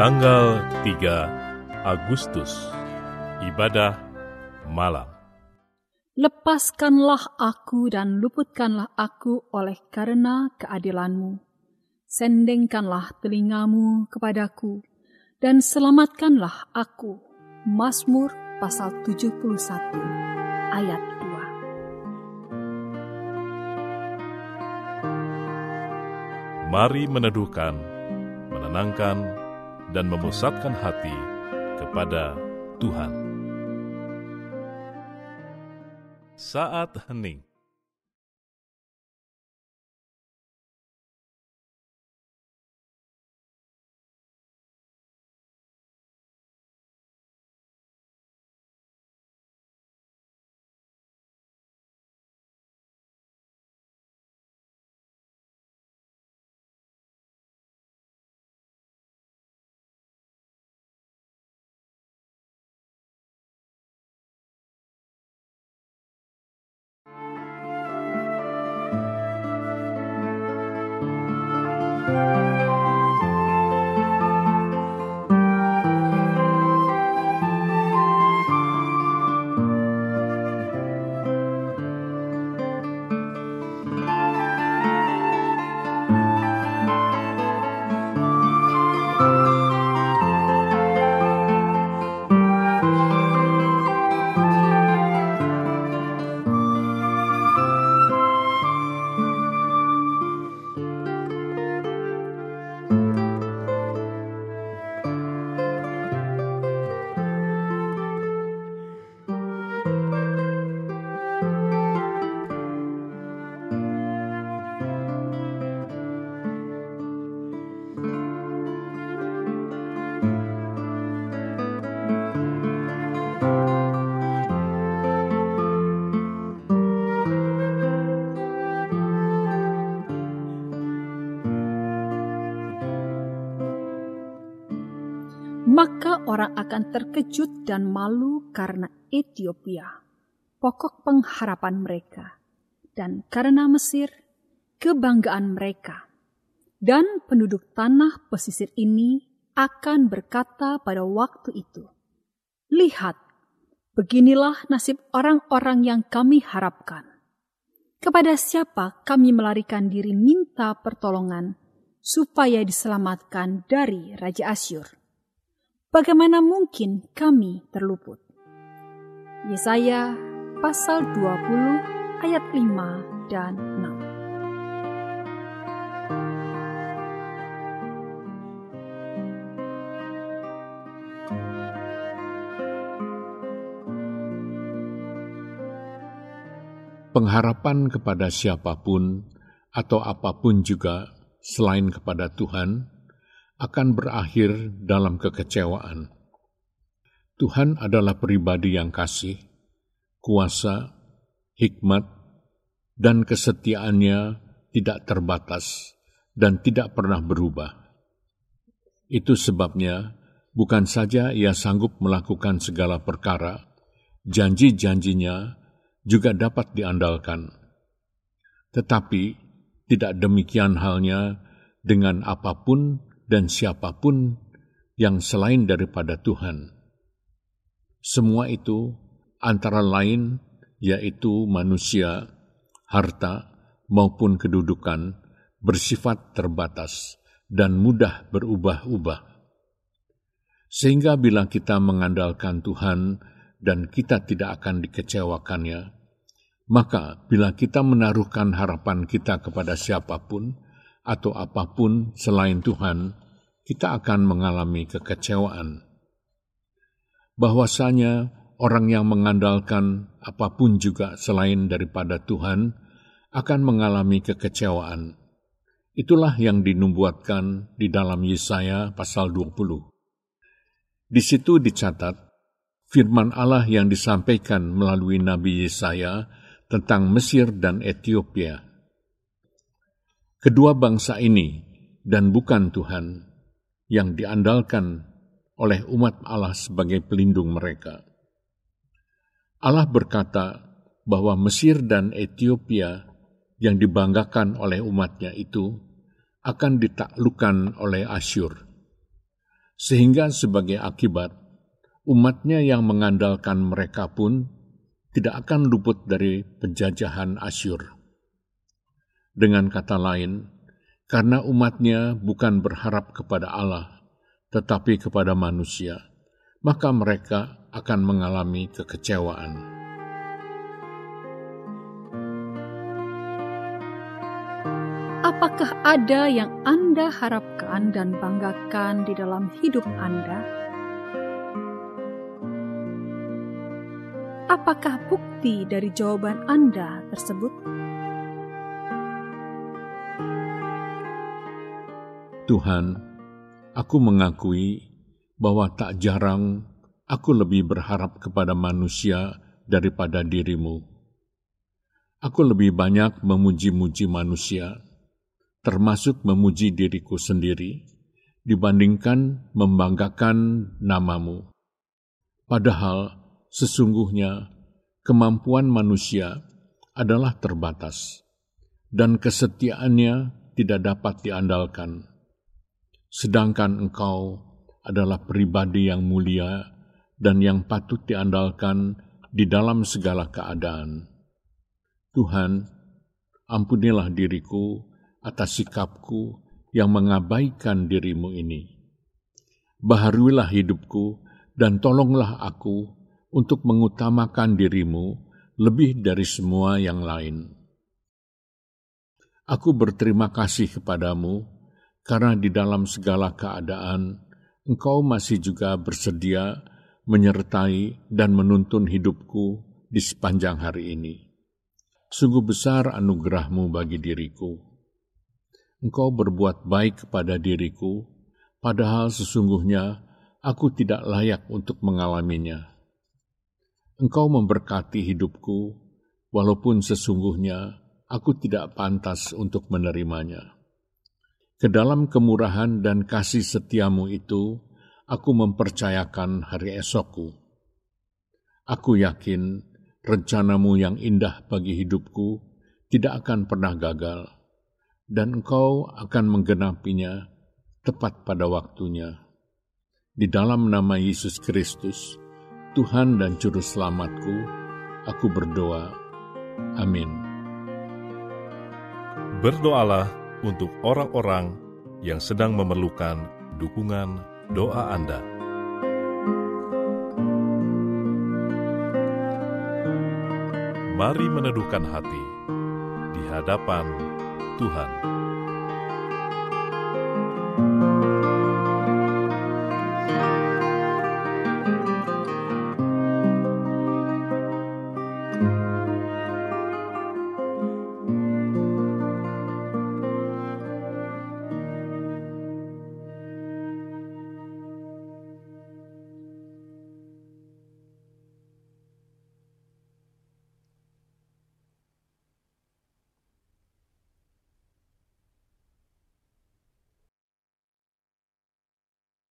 Tanggal 3 Agustus Ibadah Malam Lepaskanlah aku dan luputkanlah aku oleh karena keadilanmu. Sendengkanlah telingamu kepadaku dan selamatkanlah aku. Mazmur pasal 71 ayat 2. Mari meneduhkan, menenangkan, dan memusatkan hati kepada Tuhan. Saat hening Maka orang akan terkejut dan malu karena Ethiopia, pokok pengharapan mereka, dan karena Mesir, kebanggaan mereka. Dan penduduk tanah pesisir ini akan berkata pada waktu itu, Lihat, beginilah nasib orang-orang yang kami harapkan. Kepada siapa kami melarikan diri minta pertolongan supaya diselamatkan dari Raja Asyur? Bagaimana mungkin kami terluput? Yesaya pasal 20 ayat 5 dan 6. pengharapan kepada siapa pun atau apa pun juga selain kepada Tuhan akan berakhir dalam kekecewaan. Tuhan adalah pribadi yang kasih, kuasa, hikmat, dan kesetiaannya tidak terbatas dan tidak pernah berubah. Itu sebabnya bukan saja ia sanggup melakukan segala perkara, janji-janjinya juga dapat diandalkan. Tetapi tidak demikian halnya dengan apa pun dan siapa pun yang selain daripada Tuhan. Semua itu antara lain yaitu manusia, harta, maupun kedudukan bersifat terbatas dan mudah berubah-ubah. Sehingga bila kita mengandalkan Tuhan dan kita tidak akan dikecewakannya, maka bila kita menaruhkan harapan kita kepada siapa pun atau apa pun selain Tuhan, kita akan mengalami kekecewaan. Bahwasanya orang yang mengandalkan apa pun juga selain daripada Tuhan akan mengalami kekecewaan. Itulah yang dinubuatkan di dalam Yesaya pasal 20. Di situ dicatat, firman Allah yang disampaikan melalui Nabi Yesaya tentang Mesir dan Ethiopia. Kedua bangsa ini dan bukan Tuhan yang diandalkan oleh umat Allah sebagai pelindung mereka. Allah berkata bahwa Mesir dan Ethiopia yang dibanggakan oleh umatnya itu akan ditaklukkan oleh Asyur. Sehingga sebagai akibat, umatnya yang mengandalkan mereka pun tidak akan luput dari penjajahan Asyur. Dengan kata lain, karena umatnya bukan berharap kepada Allah, tetapi kepada manusia, maka mereka akan mengalami kekecewaan. Apakah ada yang Anda harapkan dan banggakan di dalam hidup Anda? Apakah bukti dari jawaban Anda tersebut? Tuhan, aku mengakui bahwa tak jarang aku lebih berharap kepada manusia daripada dirimu. Aku lebih banyak memuji-muji manusia termasuk memuji diriku sendiri, dibandingkan membanggakan namamu. Padahal sesungguhnya kemampuan manusia adalah terbatas, dan kesetiaannya tidak dapat diandalkan. Sedangkan engkau adalah pribadi yang mulia dan yang patut diandalkan di dalam segala keadaan. Tuhan, ampunilah diriku atas sikapku yang mengabaikan dirimu ini. Baharuilah hidupku dan tolonglah aku untuk mengutamakan dirimu lebih dari semua yang lain. Aku berterima kasih kepadamu karena di dalam segala keadaan engkau masih juga bersedia menyertai dan menuntun hidupku di sepanjang hari ini. Sungguh besar anugerahmu bagi diriku engkau berbuat baik kepada diriku, padahal sesungguhnya aku tidak layak untuk mengalaminya. Engkau memberkati hidupku, walaupun sesungguhnya aku tidak pantas untuk menerimanya. Ke dalam kemurahan dan kasih setiamu itu, aku mempercayakan hari esokku. Aku yakin rencanamu yang indah bagi hidupku tidak akan pernah gagal dan engkau akan menggenapinya tepat pada waktunya. Di dalam nama Yesus Kristus, Tuhan dan Juru Selamatku, aku berdoa. Amin. Berdoalah untuk orang-orang yang sedang memerlukan dukungan doa Anda. Mari meneduhkan hati di hadapan Tuhan. thank you